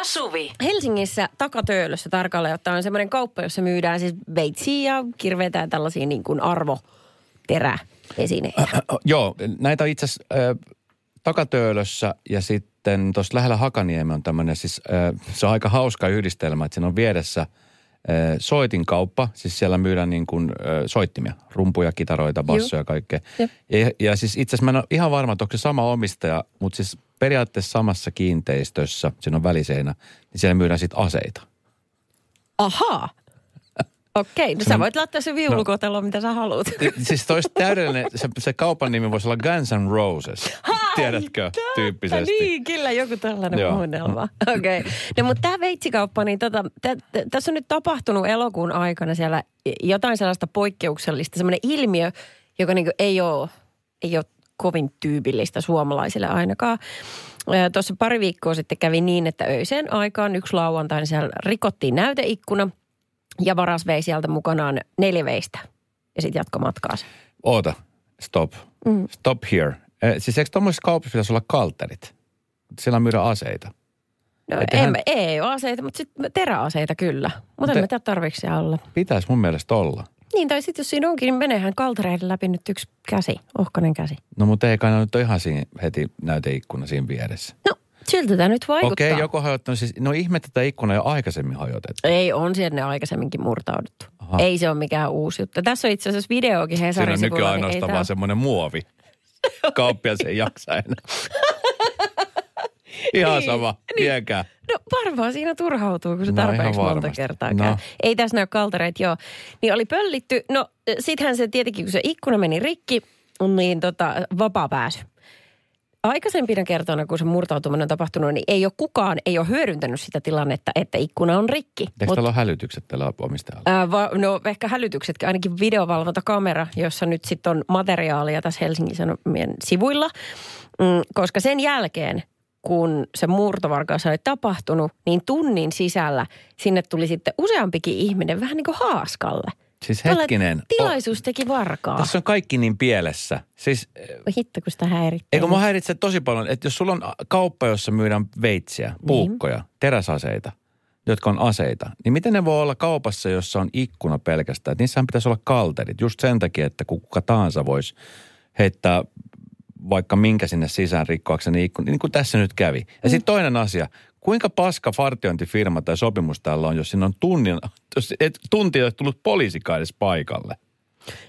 ja Suvi. Helsingissä takatöölössä tarkalleen ottaen on semmoinen kauppa, jossa myydään siis veitsiä ja kirveitä ja tällaisia niin kuin arvoteräesineitä. Joo, näitä on itse asiassa äh, takatöölössä ja sitten tuossa lähellä Hakaniemi on tämmöinen siis, äh, se on aika hauska yhdistelmä, että siinä on vieressä – soitinkauppa, siis siellä myydään niin kuin soittimia, rumpuja, kitaroita, bassoja ja kaikkea. Ja, ja siis itse asiassa mä en ole ihan varma, että onko se sama omistaja, mutta siis periaatteessa samassa kiinteistössä, siinä on väliseinä, niin siellä myydään sitten aseita. Ahaa. Okei, no sä voit laittaa se viulukotelo, no, mitä sä haluat. Siis tois täydellinen, se, se kaupan nimi voisi olla Guns N' Roses. Tiedätkö, tyyppisesti. Niin, kyllä joku tällainen muunnelma. Okei. Okay. No mutta tämä veitsikauppa, niin tota, tässä on nyt tapahtunut elokuun aikana siellä jotain sellaista poikkeuksellista, semmoinen ilmiö, joka niinku ei ole, ei ole kovin tyypillistä suomalaisille ainakaan. Tuossa pari viikkoa sitten kävi niin, että öiseen aikaan yksi lauantai, niin siellä rikottiin näyteikkuna – ja varas vei sieltä mukanaan neljä veistä ja sitten jatko matkaansa. Oota, stop. Mm. Stop here. Eh, siis eikö tuommoisessa kaupassa pitäisi olla kalterit? Siellä myydä aseita. No en, hän... ei ole aseita, mutta sitten teräaseita kyllä. Mutta en mä tiedä tarvitse olla. Pitäisi mun mielestä olla. Niin, tai sitten jos siinä onkin, niin menehän kaltereiden läpi nyt yksi käsi, ohkainen käsi. No mutta ei kai nyt ole ihan siinä heti näyteikkuna siinä vieressä. No Siltä tämä nyt vaikuttaa. Okei, okay, joku hajottanut siis, no ihme, että tämä ikkuna jo aikaisemmin hajotettu. Ei, on sinne aikaisemminkin murtauduttu. Aha. Ei se ole mikään uusi juttu. Tässä on itse asiassa videokin Hesarin Siinä on nykyään niin ainoastaan vaan semmoinen muovi. Kauppia se ei jaksa enää. Ihan niin, sama, niin. No varmaan siinä turhautuu, kun se no, tarpeeksi monta kertaa käy. No. Ei tässä näy kaltereita, joo. Niin oli pöllitty. No sittenhän se tietenkin, kun se ikkuna meni rikki, niin tota, vapaa pääsy aikaisempina kertoina, kun se murtautuminen on tapahtunut, niin ei ole kukaan ei ole hyödyntänyt sitä tilannetta, että ikkuna on rikki. Eikö Mut, täällä ole hälytykset tällä omistajalla? Ää, va, no ehkä hälytyksetkin, ainakin videovalvontakamera, jossa nyt sitten on materiaalia tässä Helsingin Sanomien sivuilla. Mm, koska sen jälkeen, kun se murtovarkaus oli tapahtunut, niin tunnin sisällä sinne tuli sitten useampikin ihminen vähän niin kuin haaskalle – Siis hetkinen. Tilaisuus teki varkaa. Tässä on kaikki niin pielessä. Siis, Hitto, kun sitä häiritsee. Eikö mua häiritsee tosi paljon, että jos sulla on kauppa, jossa myydään veitsiä, niin. puukkoja, niin. teräsaseita, jotka on aseita, niin miten ne voi olla kaupassa, jossa on ikkuna pelkästään? Niissähän pitäisi olla kalterit just sen takia, että kuka tahansa voisi heittää vaikka minkä sinne sisään rikkoakseni ikkuna, niin kuin tässä nyt kävi. Ja mm. sitten toinen asia, kuinka paska fartiointifirma tai sopimus täällä on, jos siinä on tunnin, jos et, tunti ei ole tullut poliisikaan edes paikalle?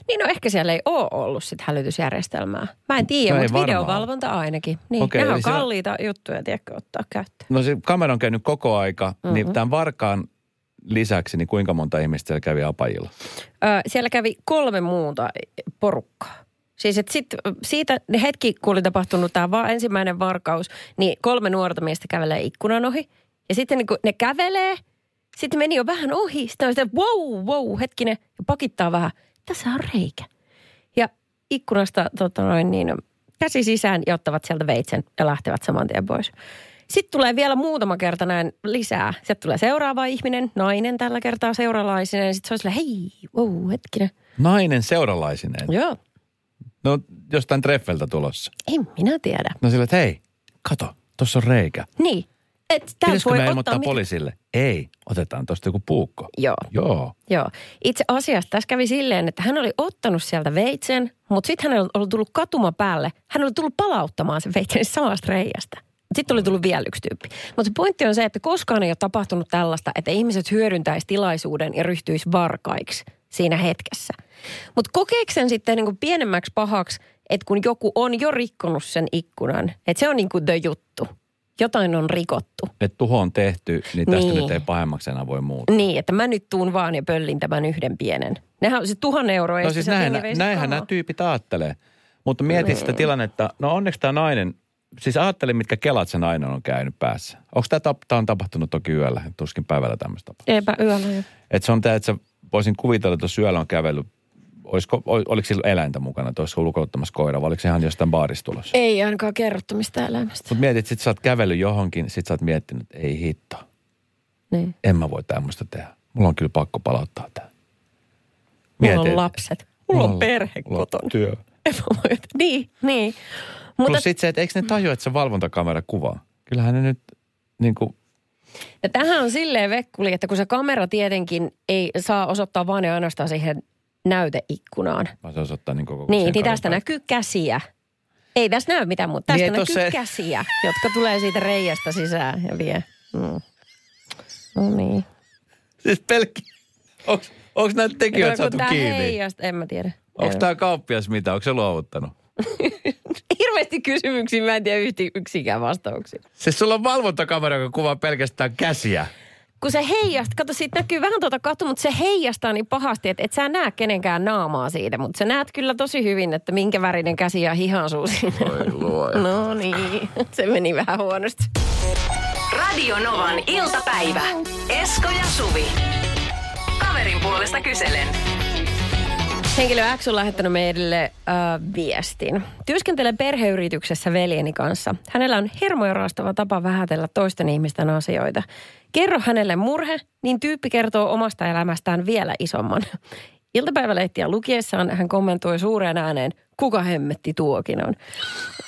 Niin no ehkä siellä ei ole ollut sit hälytysjärjestelmää. Mä en tiedä, no mutta videovalvonta ainakin. Niin, okay, nämä on kalliita siellä... juttuja, tiedätkö, ottaa käyttöön. No se kamera on käynyt koko aika, niin mm-hmm. niin tämän varkaan lisäksi, niin kuinka monta ihmistä siellä kävi apajilla? Öö, siellä kävi kolme muuta porukkaa. Siis että sit, siitä hetki, kun oli tapahtunut tämä ensimmäinen varkaus, niin kolme nuorta miestä kävelee ikkunan ohi. Ja sitten niin ne kävelee, sitten meni jo vähän ohi. Sitten on sitä, wow, wow, hetkinen, ja pakittaa vähän. Tässä on reikä. Ja ikkunasta tota noin, niin, käsi sisään ja ottavat sieltä veitsen ja lähtevät saman tien pois. Sitten tulee vielä muutama kerta näin lisää. Sitten tulee seuraava ihminen, nainen tällä kertaa seuralaisinen. Sitten se on sillä, hei, wow, hetkinen. Nainen seuralaisinen? Joo. No jostain treffeltä tulossa. En minä tiedä. No sillä, että hei, kato, tuossa on reikä. Niin. Et Pitäisikö me ilmoittaa mit... poliisille? Ei, otetaan tuosta joku puukko. Joo. Joo. Joo. Itse asiassa tässä kävi silleen, että hän oli ottanut sieltä veitsen, mutta sitten hän oli tullut katuma päälle. Hän oli tullut palauttamaan sen veitsen samasta reiästä. Sitten oli tullut vielä yksi tyyppi. Mutta se pointti on se, että koskaan ei ole tapahtunut tällaista, että ihmiset hyödyntäisi tilaisuuden ja ryhtyisi varkaiksi siinä hetkessä. Mutta kokeeko sen sitten niin kuin pienemmäksi pahaksi, että kun joku on jo rikkonut sen ikkunan, että se on niin kuin the juttu. Jotain on rikottu. Että tuho on tehty, niin tästä niin. nyt ei pahemmaksi enää voi muuta. Niin, että mä nyt tuun vaan ja pöllin tämän yhden pienen. Nehän on se tuhan euroa. No siis näin, näinhän nämä tyypit ajattelee. Mutta mietit niin. sitä tilannetta, no onneksi tämä nainen, siis ajattelin, mitkä kelat se nainen on käynyt päässä. Onko tämä, tämä on tapahtunut toki yöllä, tuskin päivällä tämmöistä Eipä yöllä jo. Että se on tämä, että sä voisin kuvitella, että jos yöllä on kävellyt, olisiko, ol- oliko sillä eläintä mukana, että olisiko ulkoiluttamassa koira, vai oliko se ihan jostain baarista tulossa? Ei ainakaan kerrottu mistään elämästä. Mutta mietit, sit sä oot kävellyt johonkin, sit sä oot miettinyt, että ei hitto, Niin. en mä voi tämmöistä tehdä. Mulla on kyllä pakko palauttaa tää. Mulla on lapset. Mulla on perhe mulla on kotona. Työ. En mä voi- niin, niin. Mutta Plus sit se, että eikö ne tajua, että se valvontakamera kuvaa. Kyllähän ne nyt niin kuin, ja tähän on silleen vekkuli, että kun se kamera tietenkin ei saa osoittaa vaan ja ainoastaan siihen näyteikkunaan. vaan se osoittaa niin koko Niin, niin tästä näkyy käsiä. Ei tässä näy mitään, mutta tästä Niin, näkyy se- käsiä, jotka tulee siitä reiästä sisään ja vie. Mm. No niin. Siis pelkki. Onks näitä tekijöitä saatu kiinni? heijasta, en mä tiedä. Onko tämä kauppias mitä? Onko se luovuttanut? Hirveästi kysymyksiä, mä en tiedä yhti, yksikään vastauksia. Siis sulla on valvontakamera, joka kuvaa pelkästään käsiä. Kun se heijastaa, kato siitä näkyy vähän tuota katua, mutta se heijastaa niin pahasti, että et sä näe kenenkään naamaa siitä. Mutta sä näet kyllä tosi hyvin, että minkä värinen käsi ja hihansuu luoja. No niin, se meni vähän huonosti. Radio Novan iltapäivä. Esko ja Suvi. Kaverin puolesta kyselen. Henkilö X on lähettänyt meille äh, viestin. Työskentelen perheyrityksessä veljeni kanssa. Hänellä on hermoja raastava tapa vähätellä toisten ihmisten asioita. Kerro hänelle murhe, niin tyyppi kertoo omasta elämästään vielä isomman. Iltapäivälehtiä lukiessaan hän kommentoi suureen ääneen, kuka hemmetti tuokin on.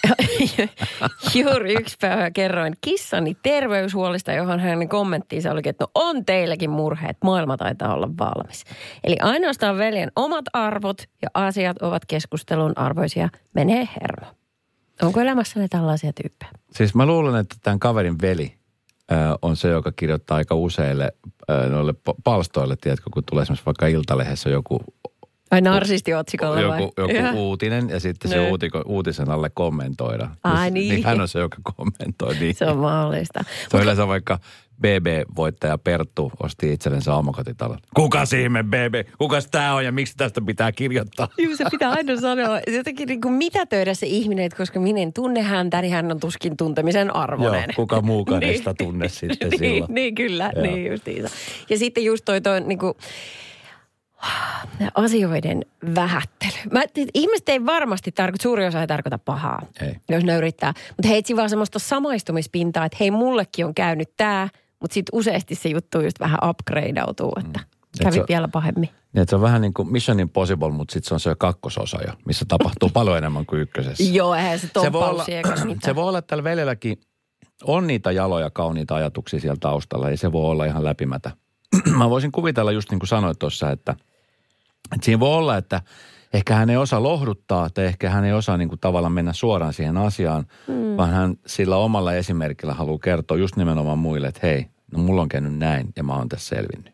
Juuri yksi päivä kerroin kissani terveyshuolista, johon hänen kommenttiinsa olikin, että no on teilläkin murheet, maailma taitaa olla valmis. Eli ainoastaan veljen omat arvot ja asiat ovat keskustelun arvoisia, menee hermo. Onko elämässäni tällaisia tyyppejä? Siis mä luulen, että tämän kaverin veli on se, joka kirjoittaa aika useille noille pa- palstoille, tiedätkö, kun tulee esimerkiksi vaikka Iltalehdessä joku, Vai narsistiotsikolla vai? joku, joku Joo. uutinen ja sitten se Niin. uutiko, uutisen alle kommentoida. Ai Jos- niin. niin. hän on se, joka kommentoi. Niin. Se on mahdollista. Se on yleensä vaikka BB-voittaja Perttu osti itsellensä omakotitalon. Kuka siihen BB? Kukas tää on ja miksi tästä pitää kirjoittaa? Joo, se pitää aina sanoa. Jotenkin niin kuin mitä töidä se ihminen, että koska minä en tunne häntä, niin hän on tuskin tuntemisen arvoinen. Joo, kuka muukaan Niin. sitä tunne sitten niin, silloin. niin, kyllä, Joo. niin justiinsa. Ja sitten just toi, toi niin kuin, asioiden vähättely. Mä, et- ihmiset ei varmasti tarkoita, suuri osa ei tarkoita pahaa, Ei. jos ne yrittää. Mutta he etsivät vaan semmoista samaistumispintaa, että hei, mullekin on käynyt tämä, mutta sitten useasti se juttu just vähän upgradeautuu, että Et kävi se- vielä pahemmin. Niin, se on vähän niin kuin Mission Impossible, mutta sitten se on se kakkososa jo, missä tapahtuu paljon enemmän kuin ykkösessä. Joo, eihän se se voi, olla, se voi olla, että tällä veljelläkin on niitä jaloja, kauniita ajatuksia siellä taustalla, ja se voi olla ihan läpimätä. Mä voisin kuvitella just niin kuin sanoit tuossa, että, että siinä voi olla, että ehkä hän ei osaa lohduttaa, tai ehkä hän ei osaa niin kuin tavallaan mennä suoraan siihen asiaan, mm. vaan hän sillä omalla esimerkillä haluaa kertoa just nimenomaan muille, että hei, no mulla on käynyt näin, ja mä oon tässä selvinnyt.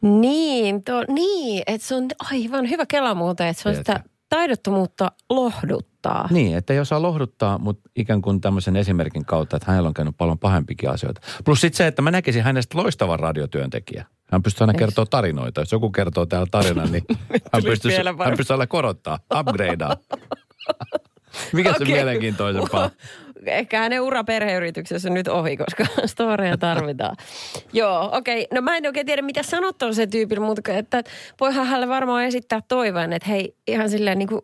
Niin, to, niin, että se on aivan hyvä kela muuten, että se on sitä Tiedätkö? Taidottomuutta lohduttaa. Niin, että ei osaa lohduttaa, mutta ikään kuin tämmöisen esimerkin kautta, että hänellä on käynyt paljon pahempikin asioita. Plus sitten se, että mä näkisin hänestä loistavan radiotyöntekijä. Hän pystyy aina kertoa tarinoita. Jos joku kertoo täällä tarinan, niin hän pystyy, hän pystyy aina korottaa, upgradea. Mikä se Okei. mielenkiintoisempaa? Ehkä hänen ura perheyrityksessä nyt ohi, koska storeja tarvitaan. Joo, okei. Okay. No mä en oikein tiedä, mitä sanot se tyypillä, mutta että voihan hänelle varmaan esittää toiveen, että hei, ihan silleen niin kuin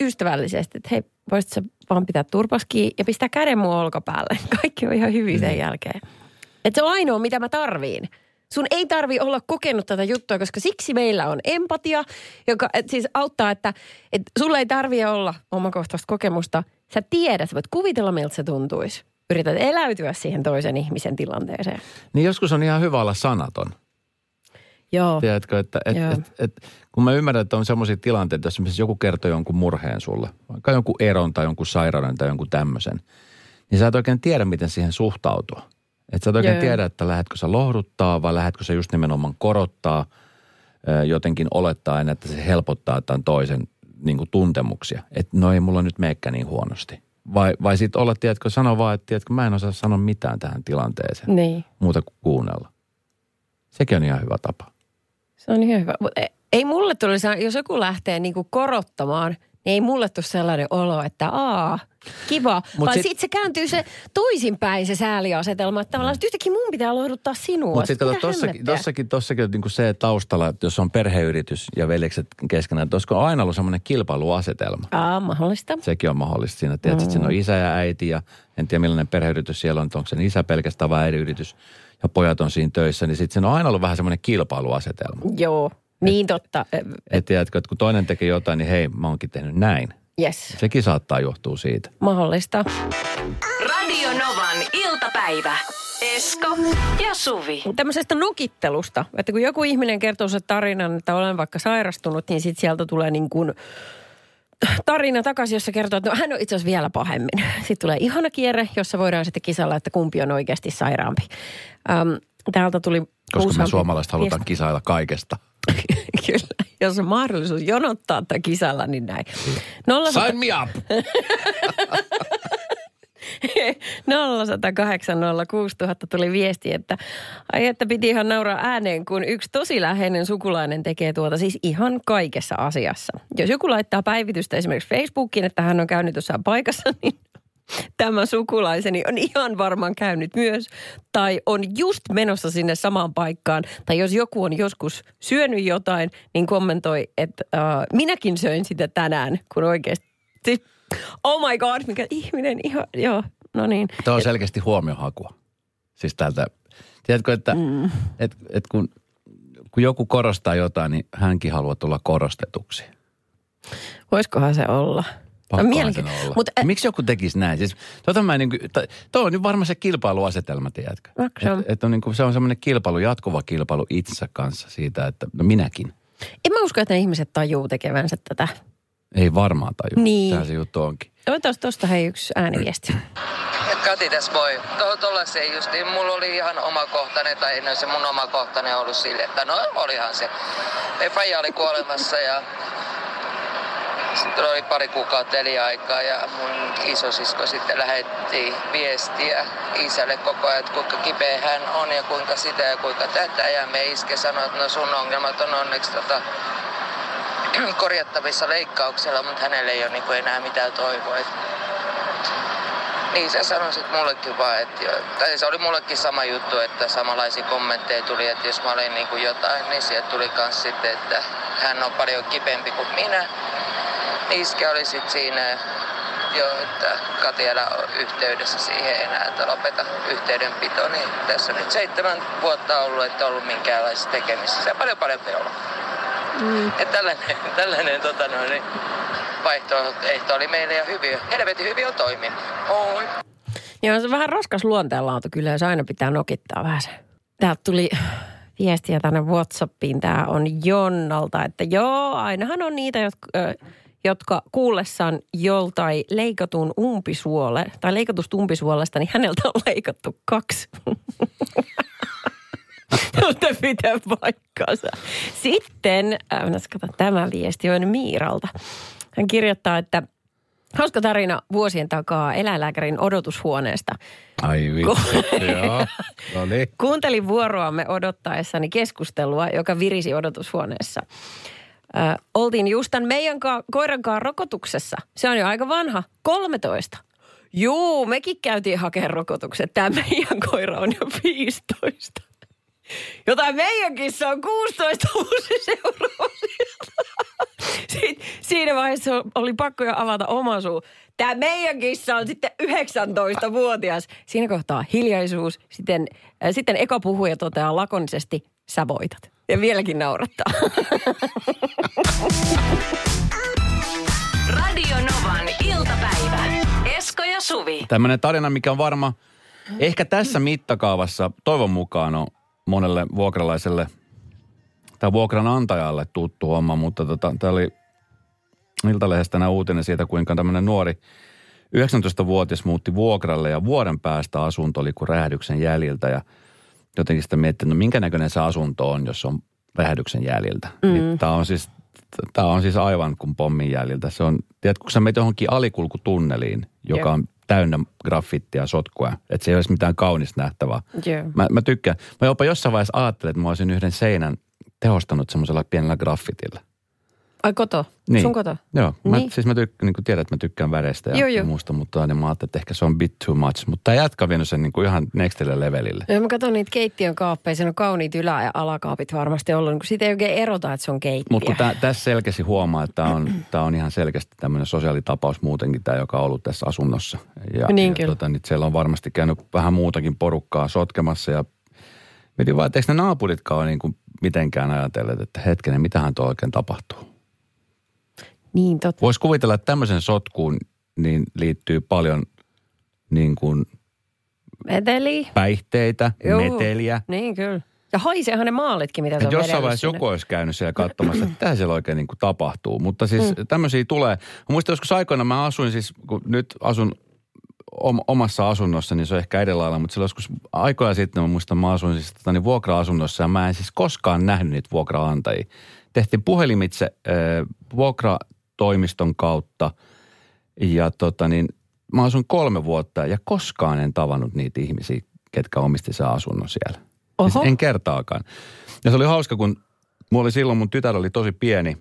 ystävällisesti, että hei, voisit sä vaan pitää turpaskiin ja pistää käden mun olkapäälle. Kaikki on ihan hyvin sen jälkeen. Että se on ainoa, mitä mä tarviin. Sun ei tarvi olla kokenut tätä juttua, koska siksi meillä on empatia, joka et siis auttaa, että et sulla ei tarvi olla omakohtaista kokemusta. Sä tiedät, sä voit kuvitella, miltä se tuntuisi. Yrität eläytyä siihen toisen ihmisen tilanteeseen. Niin joskus on ihan hyvä olla sanaton. Joo. Tiedätkö, että et, Joo. et, et, kun mä ymmärrän, että on semmoisia tilanteita, jos joku kertoo jonkun murheen sulle, vaikka jonkun eron tai jonkun sairauden tai jonkun tämmöisen, niin sä et oikein tiedä, miten siihen suhtautua. Että sä et oikein Joo. tiedä, että lähdetkö sä lohduttaa vai lähdetkö sä just nimenomaan korottaa, jotenkin olettaen, että se helpottaa tämän toisen niin kuin tuntemuksia. Että no ei mulla nyt meekään niin huonosti. Vai, vai sitten olla, tiedätkö, sano vaan, että tiedätkö, mä en osaa sanoa mitään tähän tilanteeseen. Niin. Muuta kuin kuunnella. Sekin on ihan hyvä tapa. Se on ihan hyvä. Mut e- ei mulle tulisi, jos joku lähtee niinku korottamaan, niin ei mulle tule sellainen olo, että aa, kiva. Mut Vaan sit- sitten sit se kääntyy se toisinpäin se sääliasetelma, että tavallaan että yhtäkkiä mun pitää lohduttaa sinua. Mutta sitten kato, tossakin, tossakin, tossakin on niinku se taustalla, että jos on perheyritys ja veljekset keskenään, että olisiko aina ollut semmoinen kilpailuasetelma. Aa, mahdollista. Sekin on mahdollista siinä. Tiedät, mm. siinä on isä ja äiti ja en tiedä millainen perheyritys siellä on, että onko se isä pelkästään vai äidiyritys ja pojat on siinä töissä, niin sitten siinä on aina ollut vähän semmoinen kilpailuasetelma. Joo, niin totta. Että tiedätkö, että kun toinen tekee jotain, niin hei, mä oonkin tehnyt näin. Yes, Sekin saattaa johtua siitä. mahdollista. Radio Novan iltapäivä. Esko ja Suvi. Tämmöisestä nokittelusta, että kun joku ihminen kertoo sen tarinan, että olen vaikka sairastunut, niin sitten sieltä tulee niin kuin tarina takaisin, jossa kertoo, että no, hän on itse asiassa vielä pahemmin. Sitten tulee ihana kierre, jossa voidaan sitten kisalla, että kumpi on oikeasti sairaampi. Ähm, täältä tuli Koska me suomalaiset halutaan viesti. kisailla kaikesta. Kyllä, jos on mahdollisuus jonottaa tai kisalla, niin näin. Nolla Sign me up! 0108 06000 tuli viesti, että ai että piti ihan nauraa ääneen, kun yksi tosi läheinen sukulainen tekee tuota siis ihan kaikessa asiassa. Jos joku laittaa päivitystä esimerkiksi Facebookiin, että hän on käynyt jossain paikassa, niin tämä sukulaiseni on ihan varmaan käynyt myös. Tai on just menossa sinne samaan paikkaan. Tai jos joku on joskus syönyt jotain, niin kommentoi, että äh, minäkin söin sitä tänään, kun oikeasti... Siis, oh my god, mikä ihminen ihan, joo, no niin. Tämä on selkeästi huomiohakua. Siis täältä, tiedätkö, että mm. et, et kun, kun joku korostaa jotain, niin hänkin haluaa tulla korostetuksi. Voisikohan se olla? Pakkohan mielenki- sen olla. Mut, ä, Miksi joku tekisi näin? Siis, tota mä niin kuin, toi on nyt varmaan se kilpailuasetelma, tiedätkö? Se on? Et, et on niin kuin, se on semmoinen kilpailu, jatkuva kilpailu itsensä kanssa siitä, että no minäkin. en mä usko, että ne ihmiset tajuu tekevänsä tätä. Ei varmaan taju. Niin. Sehän se juttu onkin. Otas tosta hei yksi ääniviesti. Kati tässä voi. Tuohon tuollaiseen justiin. Mulla oli ihan omakohtainen, tai no se mun omakohtainen ollut sille, että no olihan se. Ei faija oli kuolemassa ja sitten oli pari kuukautta eliaikaa ja mun isosisko sitten lähetti viestiä isälle koko ajan, että kuinka kipeä hän on ja kuinka sitä ja kuinka tätä. Ja me iske sanoi, että no sun ongelmat on onneksi tota, korjattavissa leikkauksella, mutta hänelle ei ole niin kuin enää mitään toivoa. Niin se sanoi sitten mullekin vaan, että jo, tai se oli mullekin sama juttu, että samanlaisia kommentteja tuli, että jos mä olin niin kuin jotain, niin sieltä tuli kans sitten, että hän on paljon kipeämpi kuin minä. Iske oli sitten siinä jo, että Kati älä ole yhteydessä siihen enää, että lopeta yhteydenpito. Niin tässä nyt seitsemän vuotta ollut, että ollut minkäänlaisissa tekemisissä. Paljon paljon peolla. Mm. Että tällainen, tällainen tota noin, niin vaihtoehto oli meille ja hyvin, helvetin hyvin on toiminut. On. Niin on se vähän raskas luonteenlaatu kyllä, jos aina pitää nokittaa vähän se. Täältä tuli viestiä tänne Whatsappiin. Tämä on Jonnalta, että joo, ainahan on niitä, jotka, ö, jotka kuullessaan joltain leikatun umpisuole, tai leikatusta umpisuolesta, niin häneltä on leikattu kaksi. Mutta pitää paikkaansa. Sitten, äh, tämä viesti on Miiralta. Hän kirjoittaa, että hauska tarina vuosien takaa eläinlääkärin odotushuoneesta. Ai vitsi, joo. No niin. Kuuntelin vuoroamme odottaessani keskustelua, joka virisi odotushuoneessa. Ö, oltiin just tämän meidän ka- koirankaan rokotuksessa. Se on jo aika vanha, 13. Juu, mekin käytiin hakemaan rokotukset. Tämä meidän koira on jo 15. Jotain meidän kissa on 16 uusi seuraava Sitten siinä vaiheessa oli pakko jo avata oma suu. Tämä meidän kissa on sitten 19-vuotias. Siinä kohtaa hiljaisuus. Sitten, äh, sitten eka puhuja toteaa lakonisesti, sä voitat. Ja vieläkin naurattaa. Radio Novan iltapäivä. Esko ja Suvi. Tämmöinen tarina, mikä on varma, ehkä tässä mittakaavassa toivon mukaan on monelle vuokralaiselle tai vuokranantajalle tuttu homma, mutta tota, tämä oli Iltalehdestä tänä uutinen siitä, kuinka tämmöinen nuori 19-vuotias muutti vuokralle ja vuoden päästä asunto oli kuin räjähdyksen jäljiltä ja jotenkin sitä miettii, no minkä näköinen se asunto on, jos on räjähdyksen jäljiltä. Mm. Niin tämä on siis Tämä on siis aivan kuin pommin jäljiltä. Se on, tiedätkö, kun sä menet johonkin alikulkutunneliin, joka Joo. on täynnä graffittia ja sotkua, että se ei olisi mitään kaunista nähtävää. Joo. Mä, mä tykkään. Mä jopa jossain vaiheessa ajattelin, että mä olisin yhden seinän tehostanut semmoisella pienellä graffitilla. Ai koto? Sun koto? Joo, mä, Niin. siis mä tykkään, niin kuin tiedät, että mä tykkään väreistä ja, Joo, joo. muusta, mutta niin mä ajattelin, että ehkä se on bit too much. Mutta tämä jätkä on vienyt sen niin kuin ihan nextille levelille. Ja mä katson niitä keittiön kaappeja, siinä on kauniit ylä- ja alakaapit varmasti ollut. Niin kun siitä ei oikein erota, että se on keittiö. Mutta kun tää, tässä selkeästi huomaa, että tämä on, tää on ihan selkeästi tämmöinen sosiaalitapaus muutenkin, tämä, joka on ollut tässä asunnossa. Ja, Niin ja kyllä. tota, niin siellä on varmasti käynyt vähän muutakin porukkaa sotkemassa ja mietin vaan, että eikö ne naapuritkaan ole niin kuin mitenkään ajatelleet, että hetkinen, mitähän tuo oikein tapahtuu. Niin totta. Voisi kuvitella, että tämmöisen sotkuun niin liittyy paljon niin kuin Meteli. päihteitä, Joo. meteliä. Niin kyllä. Ja haiseehan ne maalitkin, mitä se on jossain vaiheessa sinne. joku olisi käynyt siellä katsomassa, että mitä siellä oikein niin kuin tapahtuu. Mutta siis mm. tämmöisiä tulee. Mä muistan joskus aikoina mä asuin siis, kun nyt asun om- omassa asunnossa, niin se on ehkä lailla, mutta silloin joskus aikoja sitten mä muistan, mä asuin siis tota, niin vuokra-asunnossa ja mä en siis koskaan nähnyt niitä vuokra-antajia. Tehtiin puhelimitse äh, vuokratoimiston kautta ja tota niin, mä asun kolme vuotta ja koskaan en tavannut niitä ihmisiä, ketkä omisti se asunnon siellä. Siis Oho. en kertaakaan. Ja se oli hauska, kun mulla oli silloin, mun tytär oli tosi pieni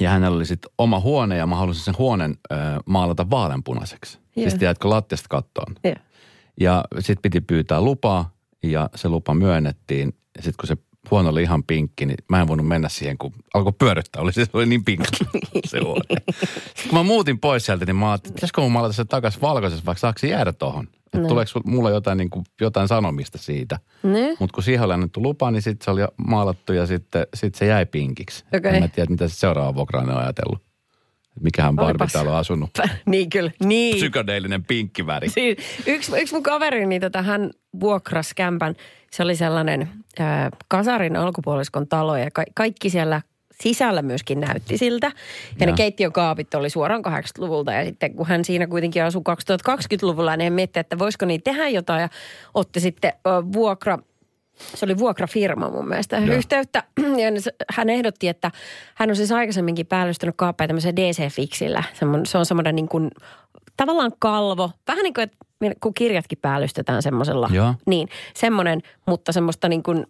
ja hänellä oli sitten oma huone ja mä halusin sen huoneen ö, maalata vaaleanpunaiseksi. Joo. Siis tiedätkö lattiasta kattoon. Joo. Ja sitten piti pyytää lupaa ja se lupa myönnettiin. Ja sitten kun se huone oli ihan pinkki, niin mä en voinut mennä siihen, kun alkoi pyörittää. Oli, siis, oli niin pinkki se huone. Sitten kun mä muutin pois sieltä, niin mä ajattelin, pitäisikö mun maalata se takaisin valkoisessa, vaikka saako se jäädä tohon? Että No. tuleeko sul- mulla jotain, niin kuin, jotain sanomista siitä? Ne? Mutta kun siihen oli annettu lupa, niin sitten se oli maalattu ja sitten sit se jäi pinkiksi. Okei. En mä tiedä, mitä se seuraava vuokrainen on ajatellut. Mikähän Barbie Olipas. täällä on asunut. Niin kyllä, niin. Psykodeellinen pinkkiväri. Siis yksi, yksi mun kaveri, niin tota, hän vuokrasi kämpän. Se oli sellainen ää, kasarin alkupuoliskon talo ja ka- kaikki siellä sisällä myöskin näytti siltä. Ja, ja ne keittiökaapit oli suoraan 80-luvulta ja sitten kun hän siinä kuitenkin asui 2020-luvulla, niin hän mietti, että voisiko niin tehdä jotain ja otti sitten vuokra se oli vuokrafirma mun mielestä Joo. yhteyttä. Ja se- hän ehdotti, että hän on siis aikaisemminkin päällystänyt kaappeja tämmöisellä DC-fiksillä. Se on semmoinen niin kuin, tavallaan kalvo. Vähän niin kuin, että kun kirjatkin päällystetään semmoisella. Joo. Niin, semmoinen, mutta semmoista niin kuin,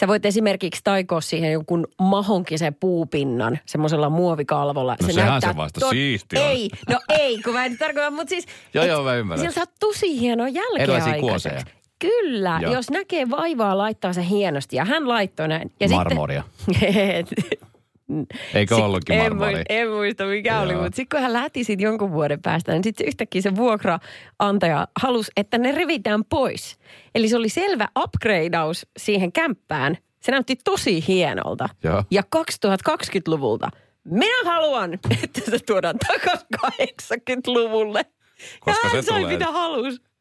Sä voit esimerkiksi taikoa siihen jonkun mahonkisen puupinnan semmoisella muovikalvolla. No sehän se vasta siisti on. Ei, no ei, kun mä en tarkoita, mutta siis... Joo, joo, mä ymmärrän. Sillä saa tosi hieno jälkeä Erilaisia kuoseja. Kyllä, Joo. jos näkee vaivaa, laittaa se hienosti. Ja hän laittoi näin. Ja Marmoria. Sitten, Eikö ollutkin en, muista, en muista mikä oli, Joo. mutta sitten kun hän lähti siitä jonkun vuoden päästä, niin sitten yhtäkkiä se vuokraantaja halusi, että ne revitään pois. Eli se oli selvä upgradeaus siihen kämppään. Se näytti tosi hienolta. Joo. Ja 2020-luvulta minä haluan, että se tuodaan takaisin 80-luvulle. Koska ja hän se sai tulee. mitä halusi.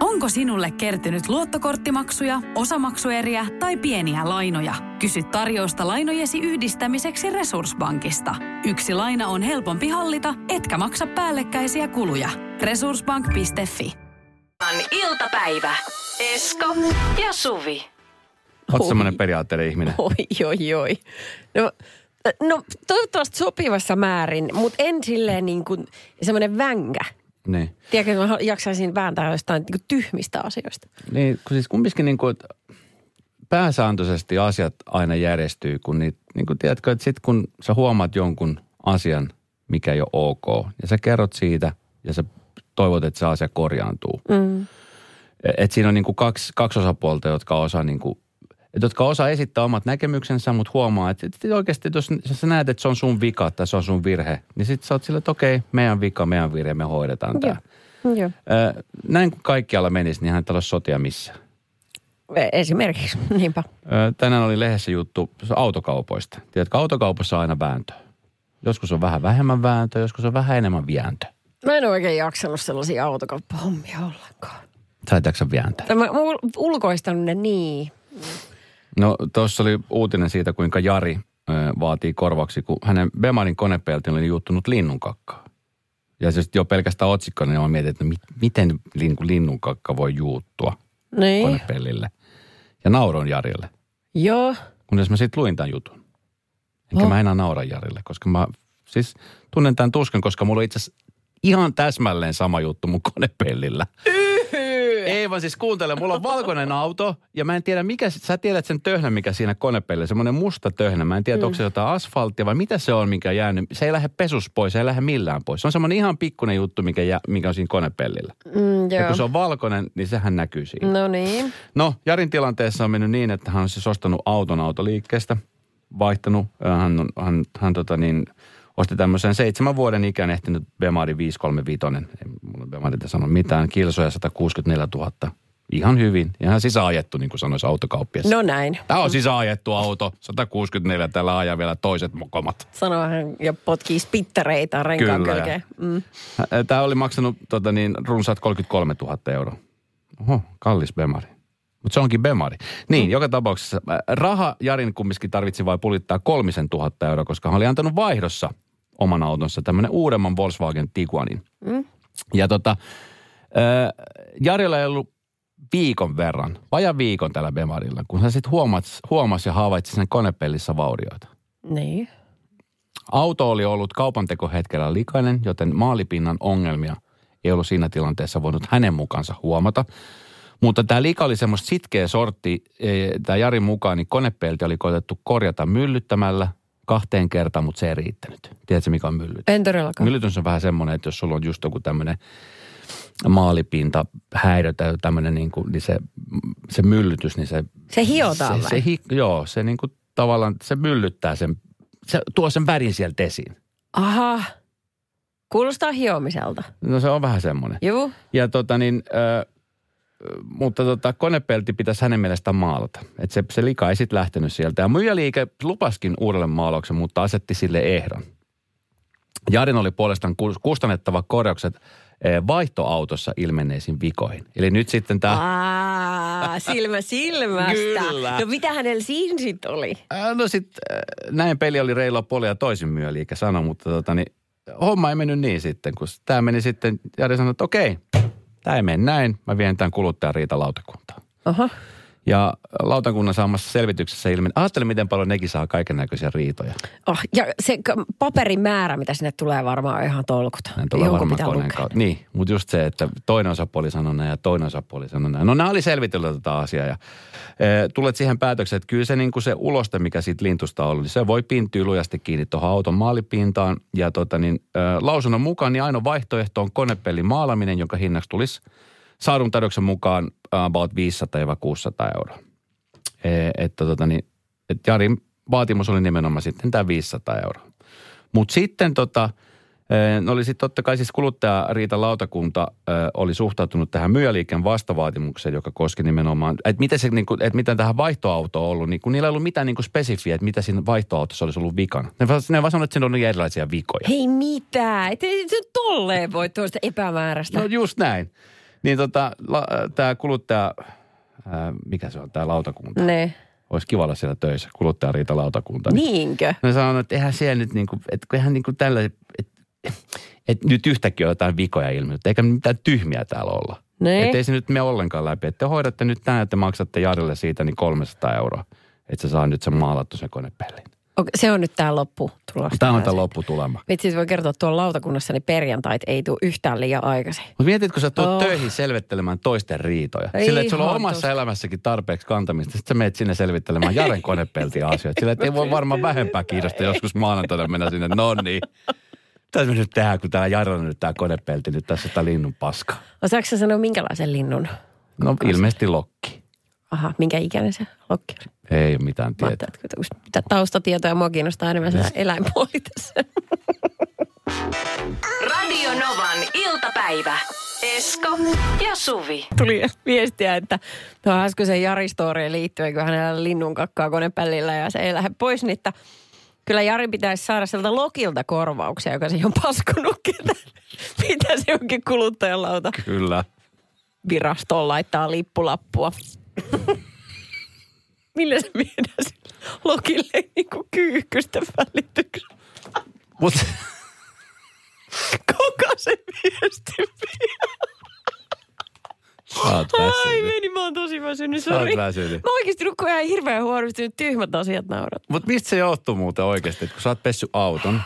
Onko sinulle kertynyt luottokorttimaksuja, osamaksueriä tai pieniä lainoja? Kysy tarjousta lainojesi yhdistämiseksi Resurssbankista. Yksi laina on helpompi hallita, etkä maksa päällekkäisiä kuluja. Resurssbank.fi Iltapäivä. Esko ja Suvi. Oot Oi. semmoinen periaatteellinen ihminen. Oi, oi, oi. No, no toivottavasti sopivassa määrin, mutta en silleen niin kuin semmoinen vängä. Niin. Tiedätkö, että mä jaksaisin vääntää jostain niin tyhmistä asioista. Niin, kun siis kumminkin niin kuin, pääsääntöisesti asiat aina järjestyy, kun niitä, niin kuin tiedätkö, että sit kun sä huomaat jonkun asian, mikä ei ole ok, ja sä kerrot siitä, ja sä toivot, että se asia korjaantuu. Mm. Et siinä on niin kuin kaksi, kaksi osapuolta, jotka osaa niin kuin, jotka osaa esittää omat näkemyksensä, mutta huomaa, että, että oikeasti jos sä näet, että se on sun vika tai se on sun virhe, niin sit sä oot sille, että okei, meidän vika, meidän virhe, me hoidetaan tämä. Joo. Näin kun kaikkialla menisi, niin hän ei sotia missään. E- Esimerkiksi, niinpä. Tänään oli lehdessä juttu autokaupoista. Tiedätkö, autokaupassa on aina vääntö. Joskus on vähän vähemmän vääntö, joskus on vähän enemmän vääntö. Mä en oikein jaksanut sellaisia autokauppahommia ollenkaan. Sä et jaksa vääntää. Tai Mä mä ulkoistanut ne niin. No tuossa oli uutinen siitä, kuinka Jari vaatii korvaksi, kun hänen Bemarin konepelti oli juuttunut linnunkakkaa. Ja siis jo pelkästään otsikkona, niin mä mietin, että mit, miten lin, linnunkakka voi juuttua Niin. konepellille. Ja nauroin Jarille. Joo. Kunnes mä sitten luin tämän jutun. Enkä Oh. mä enää naura Jarille, koska mä siis tunnen tämän tuskan, koska mulla on itse asiassa ihan täsmälleen sama juttu mun konepellillä. Ei vaan siis kuuntele, mulla on valkoinen auto ja mä en tiedä mikä, sä tiedät sen töhnän mikä siinä konepellillä, semmoinen musta töhnä. Mä en tiedä, mm. onko se jotain asfalttia vai mitä se on, mikä on jäänyt. Se ei lähde pesus pois, se ei lähde millään pois. Se on semmoinen ihan pikkuinen juttu, mikä, jää, mikä on siinä konepellillä. Mm, Ja joo. kun se on valkoinen, niin sehän näkyy siinä. No niin. No, Jarin tilanteessa on mennyt niin, että hän on siis ostanut auton autoliikkeestä, vaihtanut, äh, hän, on, hän, hän tota niin, osti tämmöisen seitsemän vuoden ikään ehtinyt Bemari 535, ei mulla Bemarilta sano mitään, kilsoja 164 000. Ihan hyvin. Ihan sisääajettu, niin kuin sanoisi autokauppias. No näin. Tämä on sisääajettu auto, 164, tällä ajaa vielä toiset mokomat. Sanoo hän ja potkii spittereitä renkaan Kyllä. kylkeen. Mm. Tämä oli maksanut tota niin, runsaat 33 000 euroa. Oho, kallis Bemari. Mutta se onkin Bemari. Niin, mm. joka tapauksessa raha Jarin kumminkin tarvitsi vain pulittaa kolmisen tuhatta euroa, koska hän oli antanut vaihdossa oman autonsa tämmöinen uudemman Volkswagen Tiguanin. Mm. Ja tota, äh, Jarilla ei ollut viikon verran, vajan viikon tällä Bemarilla, kun hän sitten huomasi, huomasi ja havaitsi sen konepellissä vaurioita. Niin. Auto oli ollut kaupantekohetkellä likainen, joten maalipinnan ongelmia ei ollut siinä tilanteessa voinut hänen mukaansa huomata. Mutta tämä lika oli semmoista sitkeä sortti, tämä Jarin mukaan, niin konepelti oli koetettu korjata myllyttämällä kahteen kertaan, mutta se ei riittänyt. Tiedätkö, mikä on myllytys? En todellakaan. Myllytys on vähän semmoinen, että jos sulla on just joku tämmöinen maalipinta häiriö tai tämmöinen, niin, kuin, niin se, se myllytys, niin se... Se hiotaan se, vai? se, hi, Joo, se niin kuin tavallaan, se myllyttää sen, se tuo sen värin sieltä esiin. Aha. Kuulostaa hiomiselta. No se on vähän semmoinen. Joo. Ja tota niin, ö, mutta tota, konepelti pitäisi hänen mielestään maalata. Että se, se lika ei sitten lähtenyt sieltä. Ja myyjäliike lupaskin uudelle maalauksen, mutta asetti sille ehdon. Jarin oli puolestaan kus- kustannettava korjaukset eh, vaihtoautossa ilmenneisiin vikoihin. Eli nyt sitten tämä... Aa, silmä silmästä. Kyllä. No mitä hänellä siinä sitten oli? No sitten näin peli oli reilua puoli ja toisin myöliikä sano, mutta tota niin, homma ei mennyt niin sitten, kun tämä meni sitten, Jari sanoi, että okei, tämä ei mene näin, mä vien tämän kuluttajan riitalautakuntaan. Ja lautakunnan saamassa selvityksessä ilmeni, ajattele miten paljon nekin saa kaiken näköisiä riitoja. Oh, ja se paperin määrä, mitä sinne tulee varmaan on ihan tolkuta. Näin tulee Jonkun varmaan koneen kautta. Niin, mutta just se, että toinen osapuoli sanoi näin ja toinen osapuoli sanoi näin. No nämä oli selvitellyt tätä asiaa ja e, tulet siihen päätökseen, että kyllä se, niin kuin se uloste, mikä siitä lintusta on, niin se voi pintyä lujasti kiinni tuohon auton maalipintaan. Ja tota niin, e, lausunnon mukaan niin ainoa vaihtoehto on konepellin maalaminen, jonka hinnaksi tulisi saadun tarjouksen mukaan about 500-600 euroa. E, että tota niin, että Jarin vaatimus oli nimenomaan sitten tämä 500 euroa. Mutta sitten tota, eh, oli sitten totta kai siis kuluttajariitalautakunta eh, oli suhtautunut tähän myyjäliikkeen vastavaatimukseen, joka koski nimenomaan, että miten, se, niinku, että miten tähän vaihtoautoon on ollut, niin kun niillä ei ollut mitään niinku spesifiä, että mitä siinä vaihtoautossa olisi ollut vikana. Ne, ne vaan sanoivat, että siinä on erilaisia vikoja. Hei mitä? Et ei se tolleen voi tuosta epämääräistä. No just näin. Niin tota, tämä kuluttaja, ää, mikä se on, tämä lautakunta. Ne. Olisi kiva olla siellä töissä, kuluttajariitalautakunta. Niin. Niinkö? Ne sanoo, että eihän siellä nyt niinku, että eihän niinku tällä, että, että nyt yhtäkkiä on jotain vikoja ilmennyt, eikä mitään tyhmiä täällä olla. Ne. Että ei se nyt mene ollenkaan läpi. Että te hoidatte nyt näin, että maksatte Jarille siitä niin 300 euroa. Että se saa nyt sen maalattu sen konepellin. Okei, se on nyt tämä loppu tulosta. Tämä on tämä lopputulema. Vitsi, voi kertoa, että tuolla lautakunnassa niin perjantait ei tule yhtään liian aikaisin. Mutta mietit, kun sä tulet Oh. töihin selvittelemään toisten riitoja. Ei Sillä, että sulla on omassa tosta. elämässäkin tarpeeksi kantamista. Sitten sä menet sinne selvittelemään Jaren konepeltiä asioita. Sillä, että ei voi varmaan vähempää kiinnostaa joskus maanantaina mennä sinne. No niin. Mitä me nyt tehdään, kun täällä Jarella on nyt tää konepelti nyt tässä sitä linnun paska. Osaatko sä sanoa minkälaisen linnun? No ilmeisesti lokki. Aha, minkä ikäinen se lokki on? Ei ole mitään Mä tietoa. ajattelin, mitä taustatietoja mua kiinnostaa enemmän se eläinpuoli tässä. Radio Novan iltapäivä. Esko ja Suvi. Tuli viestiä, että tuohon äskeiseen Jari-storeen liittyen, kun hänellä linnun kakkaa konepällillä ja se ei lähde pois, niin että Kyllä Jari pitäisi saada sieltä Lokilta korvauksia, joka se on paskonut ketä. Mitä se onkin kuluttajalauta Kyllä. virastoon laittaa lippulappua. Millä se viedään sille Lokille niin kuin kyyhkystä välityksellä? Mut, Kuka se viesti vie? sä oot Ai meni, mä oon tosi väsynyt, Sä oot sori. väsynyt. Mä oikeesti nukkuin ihan hirveän huonosti, nyt tyhmät asiat naurat. Mut mistä se johtuu muuten oikeasti, että kun sä oot pessy auton,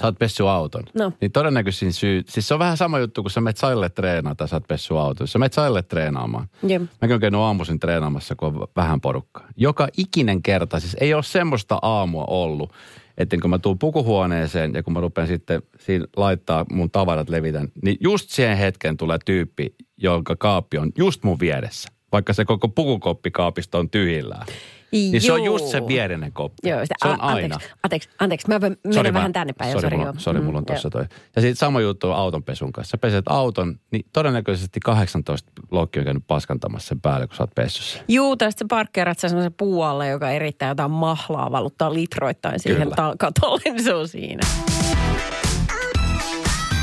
sä oot pessy auton, No. niin todennäköisin syy, siis se on vähän sama juttu, kun sä menet salille treenaamaan tai sä oot pessy auton. Sä menet salille treenaamaan, Jep. Mäkin olen käynyt aamuisin treenaamassa, kun on vähän porukkaa. Joka ikinen kerta, siis ei ole semmoista aamua ollut, että kun mä tuun pukuhuoneeseen ja kun mä rupean sitten siinä laittaa mun tavarat levitän, niin just siihen hetken tulee tyyppi, jonka kaappi on just mun vieressä. Vaikka se koko pukukoppikaapista on tyhjillään. Niin se on just se vierinen koppi. Joo, sitä, se on a- aina. Anteeksi, anteeksi, anteeksi mä menen Sori vähän vaan. tänne päin. Sori, mulla, sori, mulla on Mm, tuossa joo. toi. Ja sitten sama juttu on auton pesun kanssa. Sä peset auton, niin todennäköisesti 18 lokki on käynyt paskantamassa sen päälle, kun sä oot pessyssä. Juu, tästä sä parkkeerat sä semmoisen puualle, joka erittää jotain mahlaa, valuttaa litroittain siihen ta- katolle, niin se on siinä.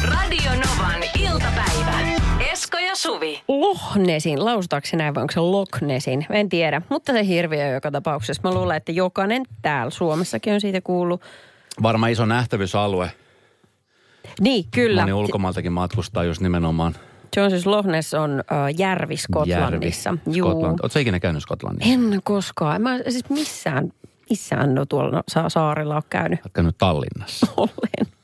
Radio Novan iltapäivä. Suvi. Lohnesin, lausutaanko se näin vai onko se Loknesin? En tiedä, mutta se hirviö joka tapauksessa. Mä luulen, että jokainen täällä Suomessakin on siitä kuullut. Varmaan iso nähtävyysalue. Niin, kyllä. Moni ulkomaaltakin matkustaa just nimenomaan Se on siis Loch Ness on äh, järvi Skotlannissa. Järvi, Skotlanti. Oletko ikinä käynyt Skotlannissa? En koskaan. Mä siis missään, missään no tuolla sa- saarella ole käynyt Olet käynyt Tallinnassa. olleen.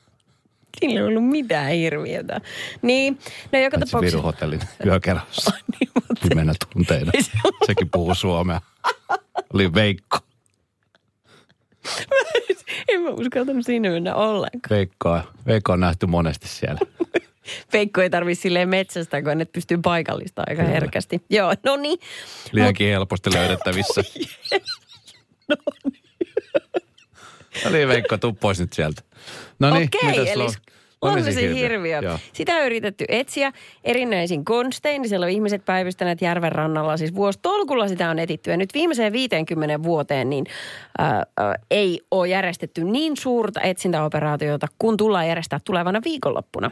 Sillä ei ollut mitään hirviötä. Niin, no joka Paitsi tapauksessa... Viru hotellin yökerhossa. Niin, mutta Pimeänä tunteina. Ei se. Sekin puhuu suomea. Oli Veikko. en mä uskaltanut sinne mennä ollenkaan. Veikko, Veikko on nähty monesti siellä. Veikko ei tarvitse silleen metsästä, kun ne pystyy paikallista aika Kyllä. herkästi. Joo, no niin. Liiankin helposti löydettävissä. No Oli Veikko, tuu pois nyt sieltä. No niin, Okei, eli Lohnesin hirviö? hirviö. Joo. Sitä on yritetty etsiä erinäisin konstein. niin Siellä on ihmiset päivystäneet järven rannalla. Siis vuositolkulla sitä on etitty. Ja nyt viimeiseen 50 vuoteen niin ää, ää, ei ole järjestetty niin suurta etsintäoperaatiota, kun tullaan järjestää tulevana viikonloppuna.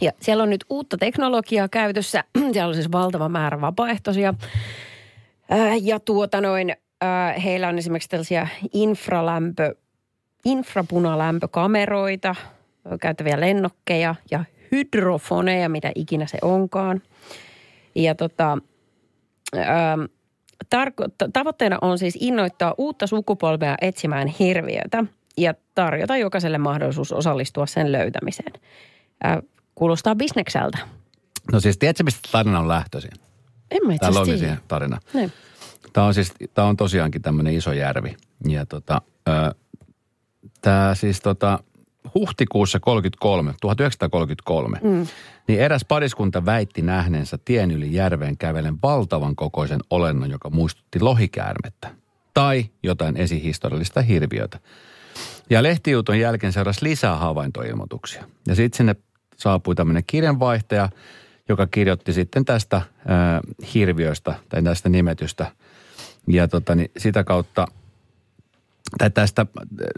Ja siellä on nyt uutta teknologiaa käytössä. siellä on siis valtava määrä vapaaehtoisia. Ää, ja tuota noin, ää, heillä on esimerkiksi tällaisia infralämpö, infrapunalämpökameroita, käyttäviä lennokkeja ja hydrofoneja, mitä ikinä se onkaan. Ja tota, ää, tarko- t- tavoitteena on siis innoittaa uutta sukupolvea etsimään hirviötä ja tarjota jokaiselle mahdollisuus osallistua sen löytämiseen. Ää, kuulostaa bisnekseltä. No siis, tiedätkö mistä tarina on lähtöisin? En mä itse asiassa tarina. Niin. Tämä on siis, tämä on tosiaankin tämmöinen iso järvi. Ja tota, ö, tämä siis tota, huhtikuussa 33, 1933, mm. niin eräs pariskunta väitti nähneensä tien yli järveen kävelen valtavan kokoisen olennon, joka muistutti lohikäärmettä. Tai jotain esihistoriallista hirviötä. Ja lehtijuuton jälkeen seurasi lisää havaintoilmoituksia. Ja sitten sinne saapui tämmöinen kirjanvaihtaja, joka kirjoitti sitten tästä äh, hirviöstä tai tästä nimetystä. Ja tota, niin sitä kautta tästä,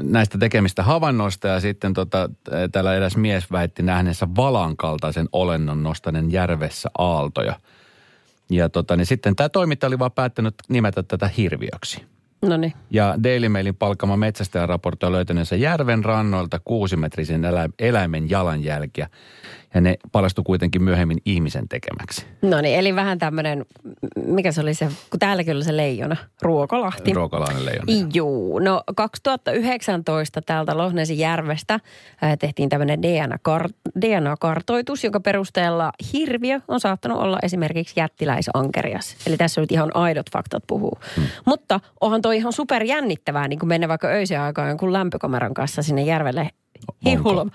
näistä tekemistä havainnoista ja sitten tota, täällä eräs mies väitti nähneensä valan kaltaisen olennon nostaneen järvessä aaltoja. Ja tota, niin sitten tämä toimittaja oli vaan päättänyt nimetä tätä hirviöksi. No niin. Ja Daily Mailin palkkama metsästäjä raportoi löytäneensä järven rannoilta kuusimetrisen elä, eläimen jalanjälkiä. Ja ne paljastui kuitenkin myöhemmin ihmisen tekemäksi. No niin, eli vähän tämmöinen, mikä se oli se, kun täälläkin oli se leijona, Ruokolahti. Ruokalainen leijona. Juu, no 2019 täältä Lohnesin järvestä ää, tehtiin tämmöinen DNA-kar- DNA-kartoitus, jonka perusteella hirviö on saattanut olla esimerkiksi jättiläisankerias. Eli tässä nyt ihan aidot faktat puhuu. Hmm. Mutta onhan toi ihan superjännittävää, niin kuin mennä vaikka öisen aikaan jonkun lämpökameran kanssa sinne järvelle hihulla.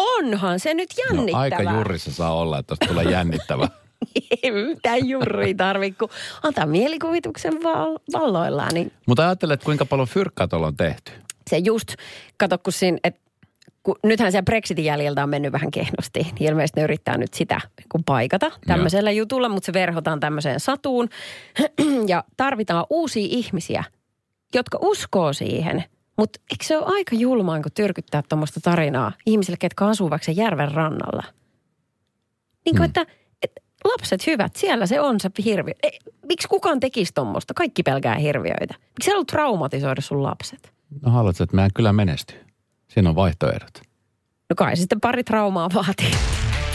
Onhan se nyt No, jännittävää. aika jurrissa saa olla, että tulee jännittävä. Ei mitään jurria tarvitse, kun antaa mielikuvituksen val- valloillaan. Niin Mutta ajattele, että kuinka paljon fyrkkaa tuolla on tehty. se just, kato kun siinä, että kun nythän siellä Brexitin jäljiltä on mennyt vähän kehnosti, niin ilmeisesti ne yrittää nyt sitä kun paikata tämmöisellä jutulla, mutta se verhotaan tämmöiseen satuun. ja tarvitaan uusia ihmisiä, jotka uskoo siihen, Mutta eikö se ole aika julmaa, kun tyrkyttää tuommoista tarinaa ihmisille, ketkä asuu vaikka järven rannalla? Niin kuin, että, että lapset hyvät, siellä se on se hirviö. E, miksi kukaan tekisi tuommoista? Kaikki pelkää hirviöitä. Miksi sä haluat traumatisoida sun lapset? No haluatko, että mä en kyllä menesty? Siinä on vaihtoehdot. No kai sitten pari traumaa vaatii.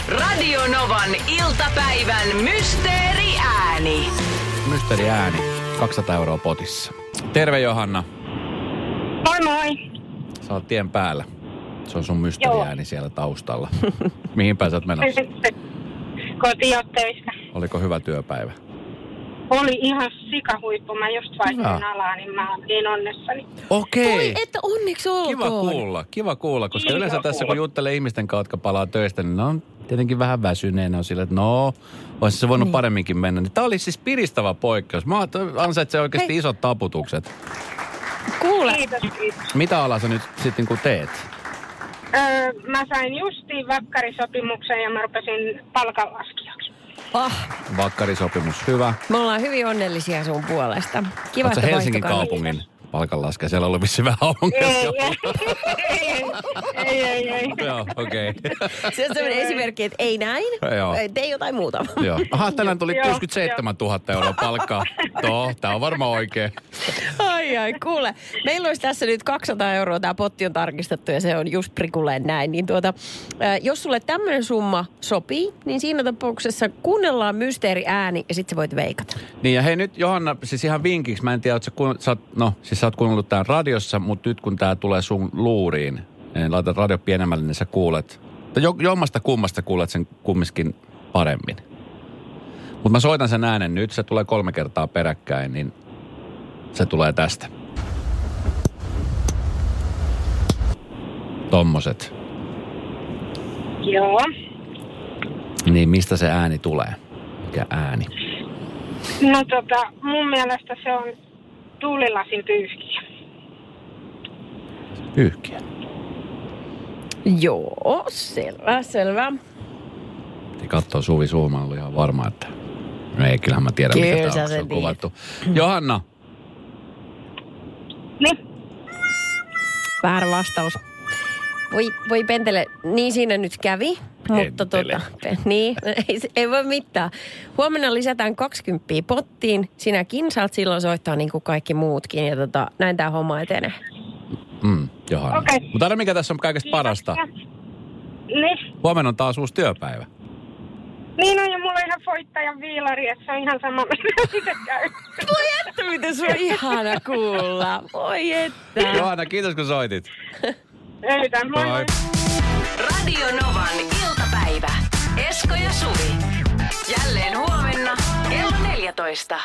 Radio Novan iltapäivän mysteeriääni. Mysteeri ääni, 200 euroa potissa. Terve Johanna, Moi sä oot tien päällä. Se on sun mysteeri ääni siellä taustalla. Mihin päin sä oot menossa? Kotiotteista. Oliko hyvä työpäivä? Oli ihan sikahuippu. Mä just vaihdoin alaa, niin mä oon niin onnessani. Okei. Voi, että onneksi olkoon. Kiva kuulla, kiva kuulla, koska Kiva yleensä tässä kun kuulla. juttelee ihmisten kanssa, jotka palaa töistä, niin ne on tietenkin vähän väsyneenä on sillä, että no, olisi se voinut niin. paremminkin mennä. Tämä oli siis piristävä poikkeus. Mä ansaitsen oikeasti Hei. isot taputukset. Kuule, Kiitos, kiitos. Mitä ala sä nyt sitten kun teet? Öö, mä sain justiin vakkarisopimuksen ja mä rupesin palkanlaskijaksi. ah, Vakkarisopimus, hyvä. me ollaan hyvin onnellisia sun puolesta. Kiva, Oletko että Helsingin kaupungin palkanlaskija? Siellä on ollut vissiin vähän ongelmia. Ei, ei, ei, ei, ei. Joo, okei. Se on sellainen esimerkki, että ei näin, Joo. Ei, tee jotain muuta. Joo. Aha, tänään tuli Joo, 67 000 euroa palkkaa. Joo, tää on varmaan oikein. Ai ai, kuule. Meillä olisi tässä nyt 200 euroa, tämä potti on tarkistettu ja se on just prikulleen näin. Niin tuota, jos sulle tämmöinen summa sopii, niin siinä tapauksessa kuunnellaan mysteeri ääni ja sitten sä voit veikata. Niin ja hei nyt Johanna, siis ihan vinkiksi, mä en tiedä, sä, kuun, sä, no siis sä oot kuunnellut tämän radiossa, mutta nyt kun tää tulee sun luuriin, niin laita radio pienemmälle, niin sä kuulet, tai jo, jommasta kummasta kuulet sen kumminkin paremmin. Mutta mä soitan sen äänen nyt, se tulee kolme kertaa peräkkäin, niin se tulee tästä. Tommoset. Joo. Niin mistä se ääni tulee? Mikä ääni? No tota, mun mielestä se on tuulilasin pyyhkiä. Pyyhkiä. Joo, selvä, selvä. Piti katsoa Suvi Suuma, oli ihan varma, että... No ei, kyllähän mä tiedän, Kyllä mikä tämä on, se on kuvattu. Johanna, Niin, Väärä vastaus. Voi, voi Pentele, niin siinä nyt kävi. Mutta tota, niin, ei, ei voi mitään. Huomenna lisätään 20 pottiin. Sinäkin saat silloin soittaa niin kuin kaikki muutkin. Ja tota, näin tämä homma etenee. mm, Johanna. Okei. Mutta aina mikä tässä on kaikesta parasta. niin. Huomenna on taas uusi työpäivä. Niin on, ja mulla on ihan voittajan viilari, että se on ihan sama, mitä käy. Voi että, miten se on ihana kuulla. Voi että. Johanna, kiitos kun soitit. Ei tämän, moi moi. Radio Novan. Esko ja Suvi. Jälleen huomenna kello 14.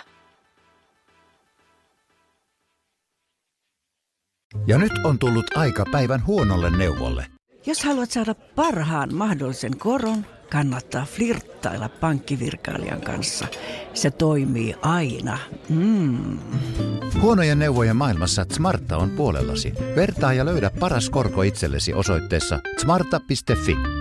Ja nyt on tullut aika päivän huonolle neuvolle. Jos haluat saada parhaan mahdollisen koron, kannattaa flirttailla pankkivirkailijan kanssa. Se toimii aina. Mm. Huonojen neuvojen maailmassa Smarta on puolellasi. Vertaa ja löydä paras korko itsellesi osoitteessa smarta.fi.